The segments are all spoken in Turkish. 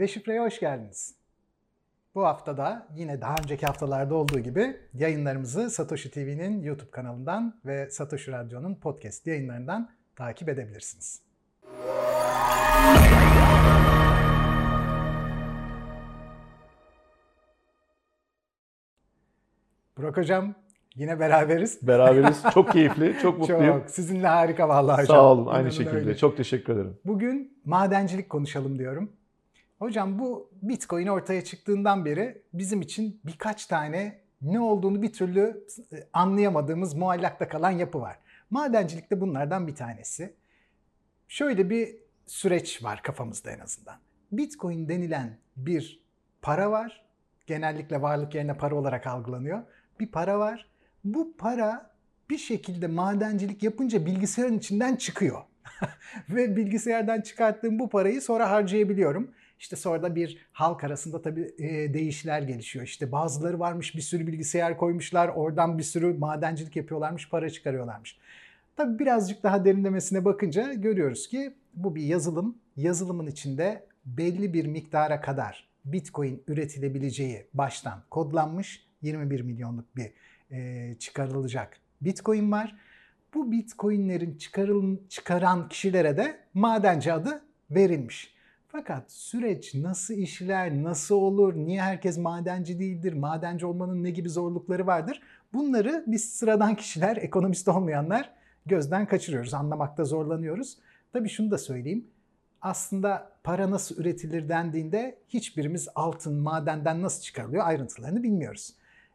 Deşifre'ye hoş geldiniz. Bu hafta da yine daha önceki haftalarda olduğu gibi yayınlarımızı Satoshi TV'nin YouTube kanalından ve Satoshi Radyo'nun podcast yayınlarından takip edebilirsiniz. Burak Hocam yine beraberiz. Beraberiz. Çok keyifli, çok mutluyum. Çok. Sizinle harika vallahi hocam. Sağ olun. Aynı İnanın şekilde. öyle. Çok teşekkür ederim. Bugün madencilik konuşalım diyorum. Hocam bu Bitcoin ortaya çıktığından beri bizim için birkaç tane ne olduğunu bir türlü e, anlayamadığımız muallakta kalan yapı var. Madencilik de bunlardan bir tanesi. Şöyle bir süreç var kafamızda en azından. Bitcoin denilen bir para var. Genellikle varlık yerine para olarak algılanıyor. Bir para var. Bu para bir şekilde madencilik yapınca bilgisayarın içinden çıkıyor. Ve bilgisayardan çıkarttığım bu parayı sonra harcayabiliyorum. İşte sonra da bir halk arasında tabii e, değişler gelişiyor. İşte bazıları varmış bir sürü bilgisayar koymuşlar. Oradan bir sürü madencilik yapıyorlarmış, para çıkarıyorlarmış. Tabii birazcık daha derinlemesine bakınca görüyoruz ki bu bir yazılım. Yazılımın içinde belli bir miktara kadar Bitcoin üretilebileceği baştan kodlanmış 21 milyonluk bir e, çıkarılacak Bitcoin var. Bu Bitcoin'lerin çıkarıl çıkaran kişilere de madenci adı verilmiş. Fakat süreç nasıl işler, nasıl olur, niye herkes madenci değildir, madenci olmanın ne gibi zorlukları vardır? Bunları biz sıradan kişiler, ekonomist olmayanlar gözden kaçırıyoruz, anlamakta zorlanıyoruz. Tabii şunu da söyleyeyim. Aslında para nasıl üretilir dendiğinde hiçbirimiz altın madenden nasıl çıkarılıyor ayrıntılarını bilmiyoruz.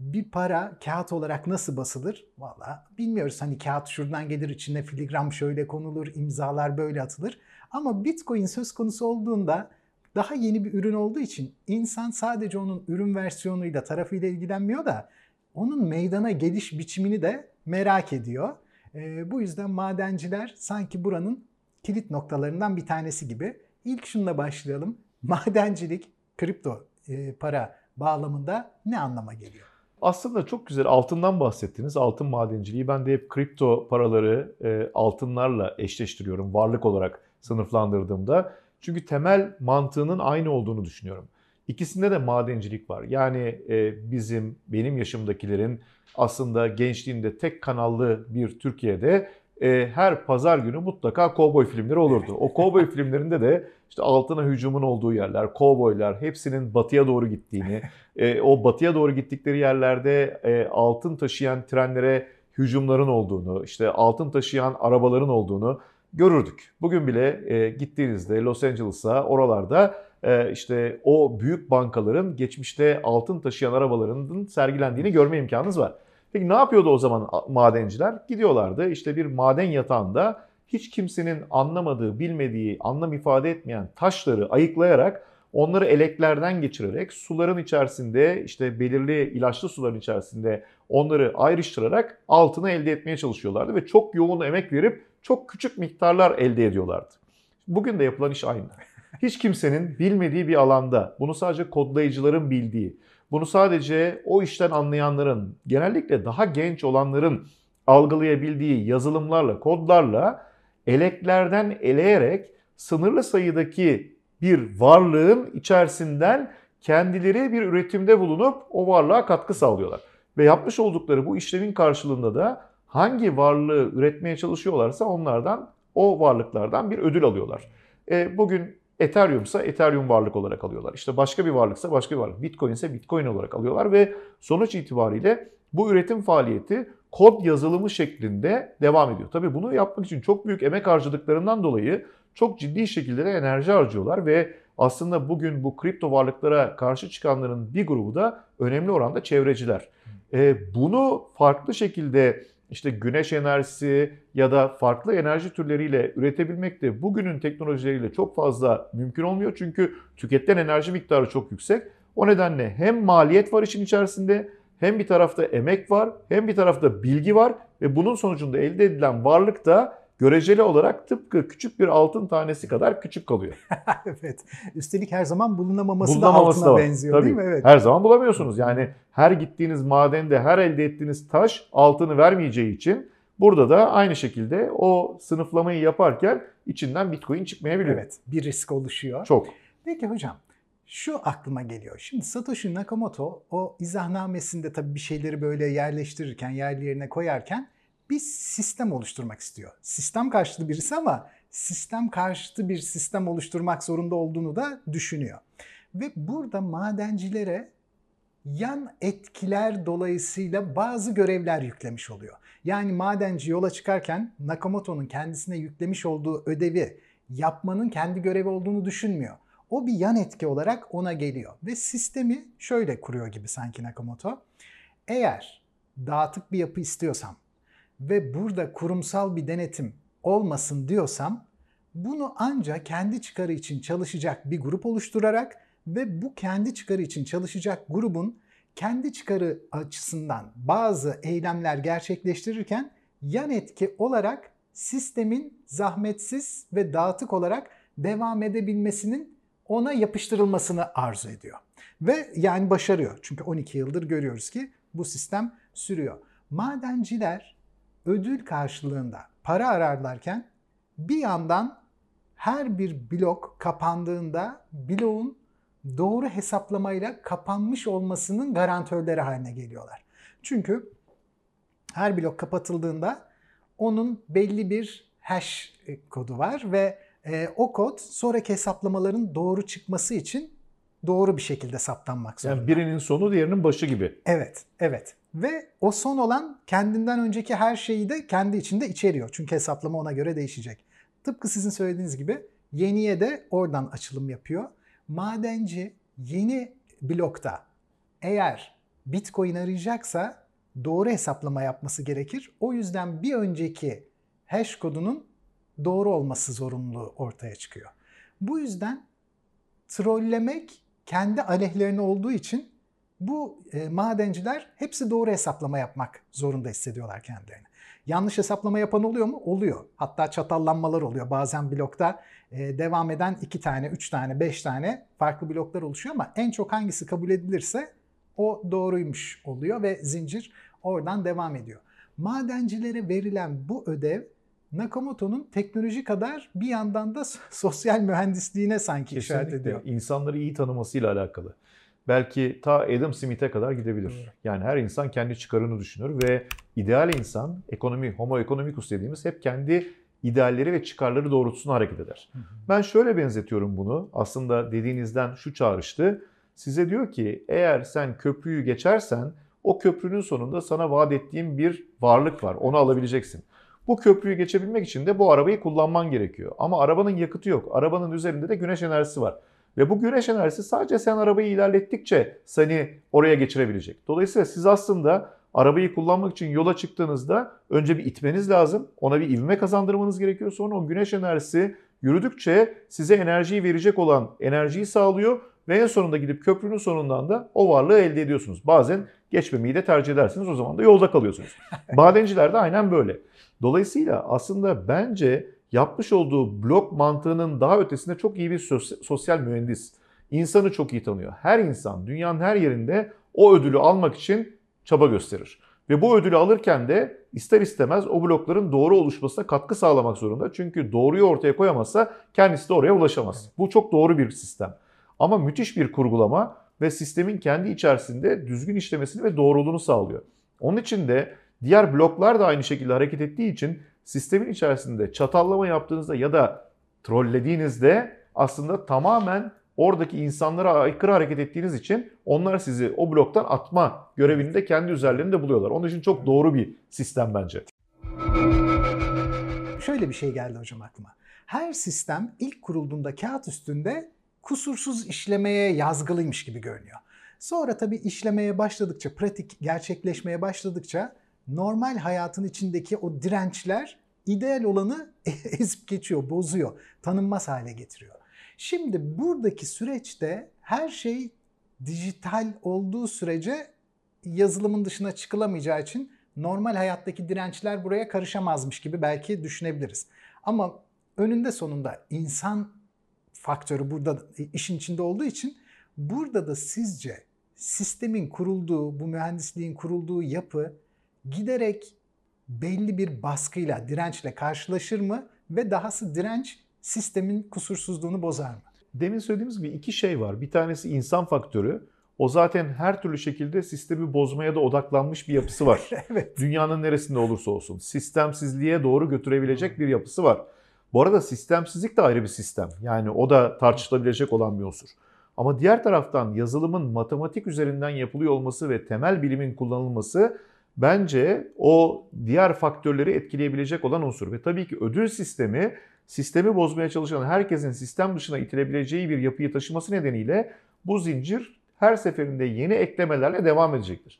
Bir para kağıt olarak nasıl basılır? Valla bilmiyoruz. Hani kağıt şuradan gelir içine filigram şöyle konulur, imzalar böyle atılır. Ama Bitcoin söz konusu olduğunda daha yeni bir ürün olduğu için insan sadece onun ürün versiyonuyla tarafıyla ilgilenmiyor da onun meydana geliş biçimini de merak ediyor. E, bu yüzden madenciler sanki buranın kilit noktalarından bir tanesi gibi. İlk şununla başlayalım. Madencilik, kripto e, para bağlamında ne anlama geliyor? Aslında çok güzel altından bahsettiniz. Altın madenciliği. Ben de hep kripto paraları e, altınlarla eşleştiriyorum varlık olarak sınıflandırdığımda. Çünkü temel mantığının aynı olduğunu düşünüyorum. İkisinde de madencilik var. Yani e, bizim, benim yaşımdakilerin aslında gençliğinde tek kanallı bir Türkiye'de e, her pazar günü mutlaka kovboy filmleri olurdu. O kovboy filmlerinde de işte altına hücumun olduğu yerler, kovboylar hepsinin batıya doğru gittiğini, e, o batıya doğru gittikleri yerlerde e, altın taşıyan trenlere hücumların olduğunu, işte altın taşıyan arabaların olduğunu görürdük. Bugün bile e, gittiğinizde Los Angeles'a oralarda e, işte o büyük bankaların geçmişte altın taşıyan arabalarının sergilendiğini görme imkanınız var. Peki ne yapıyordu o zaman madenciler? Gidiyorlardı işte bir maden yatağında hiç kimsenin anlamadığı, bilmediği, anlam ifade etmeyen taşları ayıklayarak onları eleklerden geçirerek suların içerisinde işte belirli ilaçlı suların içerisinde onları ayrıştırarak altını elde etmeye çalışıyorlardı ve çok yoğun emek verip çok küçük miktarlar elde ediyorlardı. Bugün de yapılan iş aynı. Hiç kimsenin bilmediği bir alanda, bunu sadece kodlayıcıların bildiği, bunu sadece o işten anlayanların, genellikle daha genç olanların algılayabildiği yazılımlarla, kodlarla eleklerden eleyerek sınırlı sayıdaki bir varlığın içerisinden kendileri bir üretimde bulunup o varlığa katkı sağlıyorlar. Ve yapmış oldukları bu işlemin karşılığında da hangi varlığı üretmeye çalışıyorlarsa onlardan o varlıklardan bir ödül alıyorlar. E, bugün Ethereum ise Ethereum varlık olarak alıyorlar. İşte başka bir varlıksa başka bir varlık. Bitcoin ise Bitcoin olarak alıyorlar ve sonuç itibariyle bu üretim faaliyeti kod yazılımı şeklinde devam ediyor. Tabii bunu yapmak için çok büyük emek harcadıklarından dolayı çok ciddi şekilde de enerji harcıyorlar ve aslında bugün bu kripto varlıklara karşı çıkanların bir grubu da önemli oranda çevreciler. E, bunu farklı şekilde işte güneş enerjisi ya da farklı enerji türleriyle üretebilmek de bugünün teknolojileriyle çok fazla mümkün olmuyor. Çünkü tüketilen enerji miktarı çok yüksek. O nedenle hem maliyet var işin içerisinde hem bir tarafta emek var hem bir tarafta bilgi var ve bunun sonucunda elde edilen varlık da göreceli olarak tıpkı küçük bir altın tanesi kadar küçük kalıyor. evet. Üstelik her zaman bulunamaması, Bulunamaması da da altına var. benziyor Tabii. değil mi? Evet. Her zaman bulamıyorsunuz. Yani her gittiğiniz madende her elde ettiğiniz taş altını vermeyeceği için burada da aynı şekilde o sınıflamayı yaparken içinden bitcoin çıkmayabilir. Evet. Bir risk oluşuyor. Çok. Peki hocam şu aklıma geliyor. Şimdi Satoshi Nakamoto o izahnamesinde tabii bir şeyleri böyle yerleştirirken, yerli yerine koyarken bir sistem oluşturmak istiyor. Sistem karşıtı birisi ama sistem karşıtı bir sistem oluşturmak zorunda olduğunu da düşünüyor. Ve burada madencilere yan etkiler dolayısıyla bazı görevler yüklemiş oluyor. Yani madenci yola çıkarken Nakamoto'nun kendisine yüklemiş olduğu ödevi yapmanın kendi görevi olduğunu düşünmüyor. O bir yan etki olarak ona geliyor ve sistemi şöyle kuruyor gibi sanki Nakamoto. Eğer dağıtık bir yapı istiyorsam ve burada kurumsal bir denetim olmasın diyorsam bunu ancak kendi çıkarı için çalışacak bir grup oluşturarak ve bu kendi çıkarı için çalışacak grubun kendi çıkarı açısından bazı eylemler gerçekleştirirken yan etki olarak sistemin zahmetsiz ve dağıtık olarak devam edebilmesinin ona yapıştırılmasını arzu ediyor. Ve yani başarıyor. Çünkü 12 yıldır görüyoruz ki bu sistem sürüyor. Madenciler ödül karşılığında para ararlarken bir yandan her bir blok kapandığında bloğun doğru hesaplamayla kapanmış olmasının garantörleri haline geliyorlar. Çünkü her blok kapatıldığında onun belli bir hash kodu var ve e, o kod sonraki hesaplamaların doğru çıkması için doğru bir şekilde saptanmak zorunda. Yani birinin sonu diğerinin başı gibi. Evet, evet. Ve o son olan kendinden önceki her şeyi de kendi içinde içeriyor. Çünkü hesaplama ona göre değişecek. Tıpkı sizin söylediğiniz gibi yeniye de oradan açılım yapıyor. Madenci yeni blokta eğer Bitcoin arayacaksa doğru hesaplama yapması gerekir. O yüzden bir önceki hash kodunun doğru olması zorunluluğu ortaya çıkıyor. Bu yüzden trollemek kendi aleyhlerine olduğu için bu e, madenciler hepsi doğru hesaplama yapmak zorunda hissediyorlar kendilerini. Yanlış hesaplama yapan oluyor mu? Oluyor. Hatta çatallanmalar oluyor. Bazen blokta e, devam eden iki tane, üç tane, beş tane farklı bloklar oluşuyor ama en çok hangisi kabul edilirse o doğruymuş oluyor ve zincir oradan devam ediyor. Madencilere verilen bu ödev Nakamoto'nun teknoloji kadar bir yandan da sosyal mühendisliğine sanki işaret Kesinlikle ediyor. insanları iyi tanımasıyla alakalı. Belki ta Adam Smith'e kadar gidebilir. Yani her insan kendi çıkarını düşünür ve ideal insan, ekonomi, homo economicus dediğimiz hep kendi idealleri ve çıkarları doğrultusunda hareket eder. Hı hı. Ben şöyle benzetiyorum bunu. Aslında dediğinizden şu çağrıştı. Size diyor ki eğer sen köprüyü geçersen o köprünün sonunda sana vaat ettiğim bir varlık var. Onu alabileceksin. Bu köprüyü geçebilmek için de bu arabayı kullanman gerekiyor. Ama arabanın yakıtı yok. Arabanın üzerinde de güneş enerjisi var. Ve bu güneş enerjisi sadece sen arabayı ilerlettikçe seni oraya geçirebilecek. Dolayısıyla siz aslında arabayı kullanmak için yola çıktığınızda önce bir itmeniz lazım. Ona bir ivme kazandırmanız gerekiyor. Sonra o güneş enerjisi yürüdükçe size enerjiyi verecek olan enerjiyi sağlıyor. Ve en sonunda gidip köprünün sonundan da o varlığı elde ediyorsunuz. Bazen geçmemeyi de tercih edersiniz. O zaman da yolda kalıyorsunuz. Madenciler de aynen böyle. Dolayısıyla aslında bence yapmış olduğu blok mantığının daha ötesinde çok iyi bir sos- sosyal mühendis. İnsanı çok iyi tanıyor. Her insan dünyanın her yerinde o ödülü almak için çaba gösterir. Ve bu ödülü alırken de ister istemez o blokların doğru oluşmasına katkı sağlamak zorunda. Çünkü doğruyu ortaya koyamazsa kendisi de oraya ulaşamaz. Bu çok doğru bir sistem. Ama müthiş bir kurgulama ve sistemin kendi içerisinde düzgün işlemesini ve doğruluğunu sağlıyor. Onun için de diğer bloklar da aynı şekilde hareket ettiği için sistemin içerisinde çatallama yaptığınızda ya da trollediğinizde aslında tamamen oradaki insanlara aykırı hareket ettiğiniz için onlar sizi o bloktan atma görevini de kendi üzerlerinde buluyorlar. Onun için çok doğru bir sistem bence. Şöyle bir şey geldi hocam aklıma. Her sistem ilk kurulduğunda kağıt üstünde kusursuz işlemeye yazgılıymış gibi görünüyor. Sonra tabii işlemeye başladıkça, pratik gerçekleşmeye başladıkça normal hayatın içindeki o dirençler ideal olanı ezip geçiyor, bozuyor, tanınmaz hale getiriyor. Şimdi buradaki süreçte her şey dijital olduğu sürece yazılımın dışına çıkılamayacağı için normal hayattaki dirençler buraya karışamazmış gibi belki düşünebiliriz. Ama önünde sonunda insan faktörü burada işin içinde olduğu için burada da sizce sistemin kurulduğu, bu mühendisliğin kurulduğu yapı giderek belli bir baskıyla, dirençle karşılaşır mı ve dahası direnç sistemin kusursuzluğunu bozar mı? Demin söylediğimiz gibi iki şey var. Bir tanesi insan faktörü. O zaten her türlü şekilde sistemi bozmaya da odaklanmış bir yapısı var. evet. Dünyanın neresinde olursa olsun. Sistemsizliğe doğru götürebilecek bir yapısı var. Bu arada sistemsizlik de ayrı bir sistem. Yani o da tartışılabilecek olan bir unsur. Ama diğer taraftan yazılımın matematik üzerinden yapılıyor olması ve temel bilimin kullanılması bence o diğer faktörleri etkileyebilecek olan unsur. Ve tabii ki ödül sistemi sistemi bozmaya çalışan herkesin sistem dışına itilebileceği bir yapıyı taşıması nedeniyle bu zincir her seferinde yeni eklemelerle devam edecektir.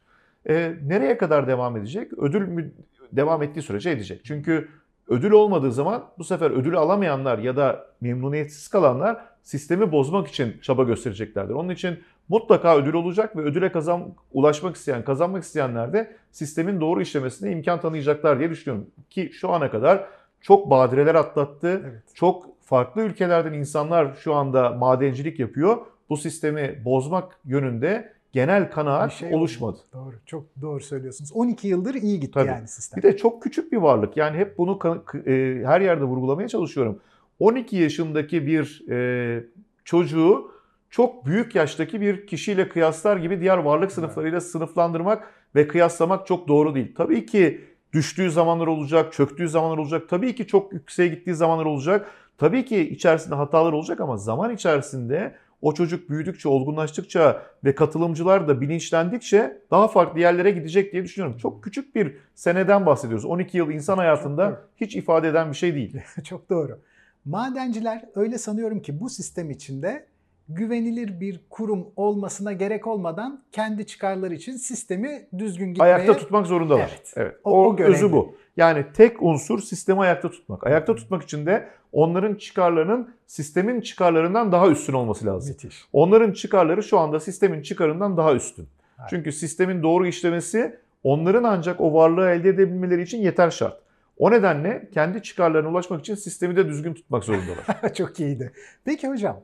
Ee, nereye kadar devam edecek? Ödül mü devam ettiği sürece edecek. Çünkü ödül olmadığı zaman bu sefer ödülü alamayanlar ya da memnuniyetsiz kalanlar sistemi bozmak için çaba göstereceklerdir. Onun için mutlaka ödül olacak ve ödüle kazan ulaşmak isteyen, kazanmak isteyenler de sistemin doğru işlemesine imkan tanıyacaklar diye düşünüyorum. Ki şu ana kadar çok badireler atlattı. Evet. Çok farklı ülkelerden insanlar şu anda madencilik yapıyor. Bu sistemi bozmak yönünde genel kanaat Bir şey oluşmadı. olmadı. Doğru. Çok doğru söylüyorsunuz. 12 yıldır iyi gitti Tabii. yani sistem. Bir de çok küçük bir varlık. Yani hep bunu e, her yerde vurgulamaya çalışıyorum. 12 yaşındaki bir e, çocuğu çok büyük yaştaki bir kişiyle kıyaslar gibi diğer varlık sınıflarıyla sınıflandırmak ve kıyaslamak çok doğru değil. Tabii ki düştüğü zamanlar olacak, çöktüğü zamanlar olacak. Tabii ki çok yükseğe gittiği zamanlar olacak. Tabii ki içerisinde hatalar olacak ama zaman içerisinde o çocuk büyüdükçe, olgunlaştıkça ve katılımcılar da bilinçlendikçe daha farklı yerlere gidecek diye düşünüyorum. Çok küçük bir seneden bahsediyoruz. 12 yıl insan hayatında hiç ifade eden bir şey değil. Çok doğru. Madenciler öyle sanıyorum ki bu sistem içinde güvenilir bir kurum olmasına gerek olmadan kendi çıkarları için sistemi düzgün gitmeye... Ayakta tutmak zorundalar. Evet. Evet. O- O, o özü bu. Yani tek unsur sistemi ayakta tutmak. Ayakta tutmak için de onların çıkarlarının sistemin çıkarlarından daha üstün olması lazım. Müthiş. Onların çıkarları şu anda sistemin çıkarından daha üstün. Evet. Çünkü sistemin doğru işlemesi onların ancak o varlığı elde edebilmeleri için yeter şart. O nedenle kendi çıkarlarına ulaşmak için sistemi de düzgün tutmak zorundalar. Çok iyiydi. Peki hocam,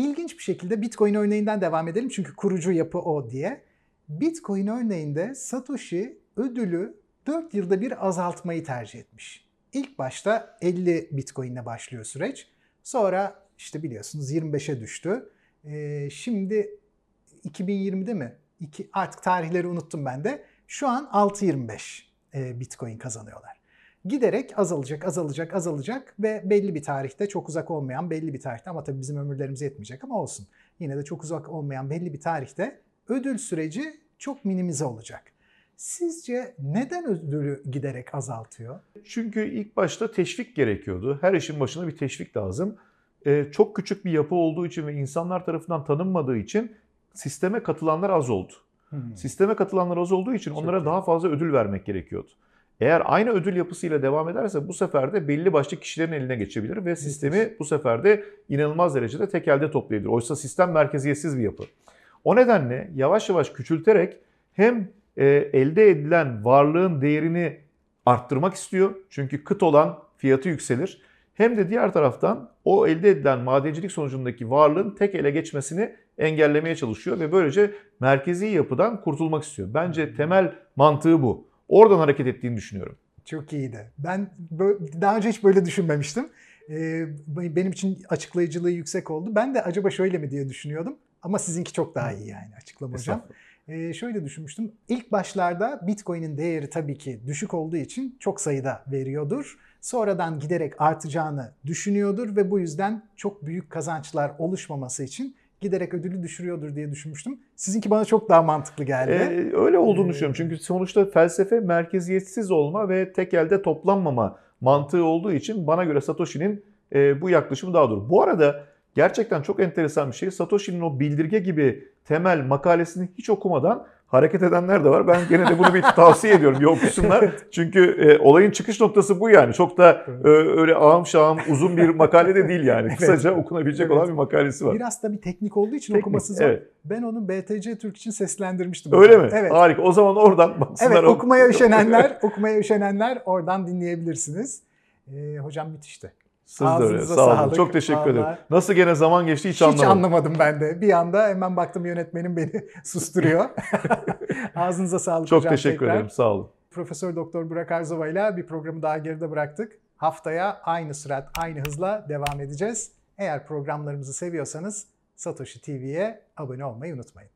ilginç bir şekilde Bitcoin örneğinden devam edelim çünkü kurucu yapı o diye. Bitcoin örneğinde Satoshi ödülü 4 yılda bir azaltmayı tercih etmiş. İlk başta 50 Bitcoin ile başlıyor süreç. Sonra işte biliyorsunuz 25'e düştü. Ee, şimdi 2020'de mi? İki, artık tarihleri unuttum ben de. Şu an 6.25 e, Bitcoin kazanıyorlar giderek azalacak, azalacak, azalacak ve belli bir tarihte çok uzak olmayan belli bir tarihte ama tabii bizim ömürlerimiz yetmeyecek ama olsun. Yine de çok uzak olmayan belli bir tarihte ödül süreci çok minimize olacak. Sizce neden ödülü giderek azaltıyor? Çünkü ilk başta teşvik gerekiyordu. Her işin başına bir teşvik lazım. Ee, çok küçük bir yapı olduğu için ve insanlar tarafından tanınmadığı için sisteme katılanlar az oldu. Hmm. Sisteme katılanlar az olduğu için Çok onlara iyi. daha fazla ödül vermek gerekiyordu. Eğer aynı ödül yapısıyla devam ederse bu sefer de belli başlı kişilerin eline geçebilir ve sistemi bu sefer de inanılmaz derecede tek elde toplayabilir. Oysa sistem merkeziyetsiz bir yapı. O nedenle yavaş yavaş küçülterek hem e, elde edilen varlığın değerini arttırmak istiyor. Çünkü kıt olan fiyatı yükselir. Hem de diğer taraftan o elde edilen madencilik sonucundaki varlığın tek ele geçmesini engellemeye çalışıyor ve böylece merkezi yapıdan kurtulmak istiyor. Bence temel mantığı bu. Oradan hareket ettiğini düşünüyorum. Çok iyiydi. Ben daha önce hiç böyle düşünmemiştim. Ee, benim için açıklayıcılığı yüksek oldu. Ben de acaba şöyle mi diye düşünüyordum. Ama sizinki çok daha iyi yani açıklama hocam. Ee, şöyle düşünmüştüm. İlk başlarda Bitcoin'in değeri tabii ki düşük olduğu için çok sayıda veriyordur. Sonradan giderek artacağını düşünüyordur ve bu yüzden çok büyük kazançlar oluşmaması için giderek ödülü düşürüyordur diye düşünmüştüm. Sizinki bana çok daha mantıklı geldi. Ee, öyle olduğunu Ee, düşünüyorum. Çünkü sonuçta felsefe merkeziyetsiz olma ve tek elde toplanmama mantığı olduğu için bana göre Satoshi'nin e, bu yaklaşımı daha doğru. Bu arada gerçekten çok enteresan bir şey. Satoshi'nin o bildirge gibi temel makalesini hiç okumadan hareket edenler de var. Ben gene de bunu bir tavsiye ediyorum. Bir okusunlar. Çünkü e, olayın çıkış noktası bu yani. Çok da Evet. e, öyle ağım şağım uzun bir makale de değil yani. Evet. Kısaca okunabilecek Evet. olan bir makalesi var. Biraz da bir teknik olduğu için Teknik, okuması zor. evet. Ben onu BTC Türk için seslendirmiştim. Öyle hocam. mi? Evet. Harika. O zaman oradan baksınlar. Evet okumaya üşenenler, okumaya üşenenler oradan dinleyebilirsiniz. Ee, hocam müthişti. Siz de öyle. Ağzınıza Sağ olun. sağlık. Çok teşekkür ederim. Vallahi. Nasıl gene zaman geçti hiç, Hiç, anlamadım. anlamadım ben de. Bir anda hemen baktım yönetmenim beni susturuyor. Ağzınıza sağlık Çok hocam teşekkür tekrar. ederim. Sağ olun. Profesör Doktor Burak Arzova ile bir programı daha geride bıraktık. Haftaya aynı sürat, aynı hızla devam edeceğiz. Eğer programlarımızı seviyorsanız Satoshi TV'ye abone olmayı unutmayın.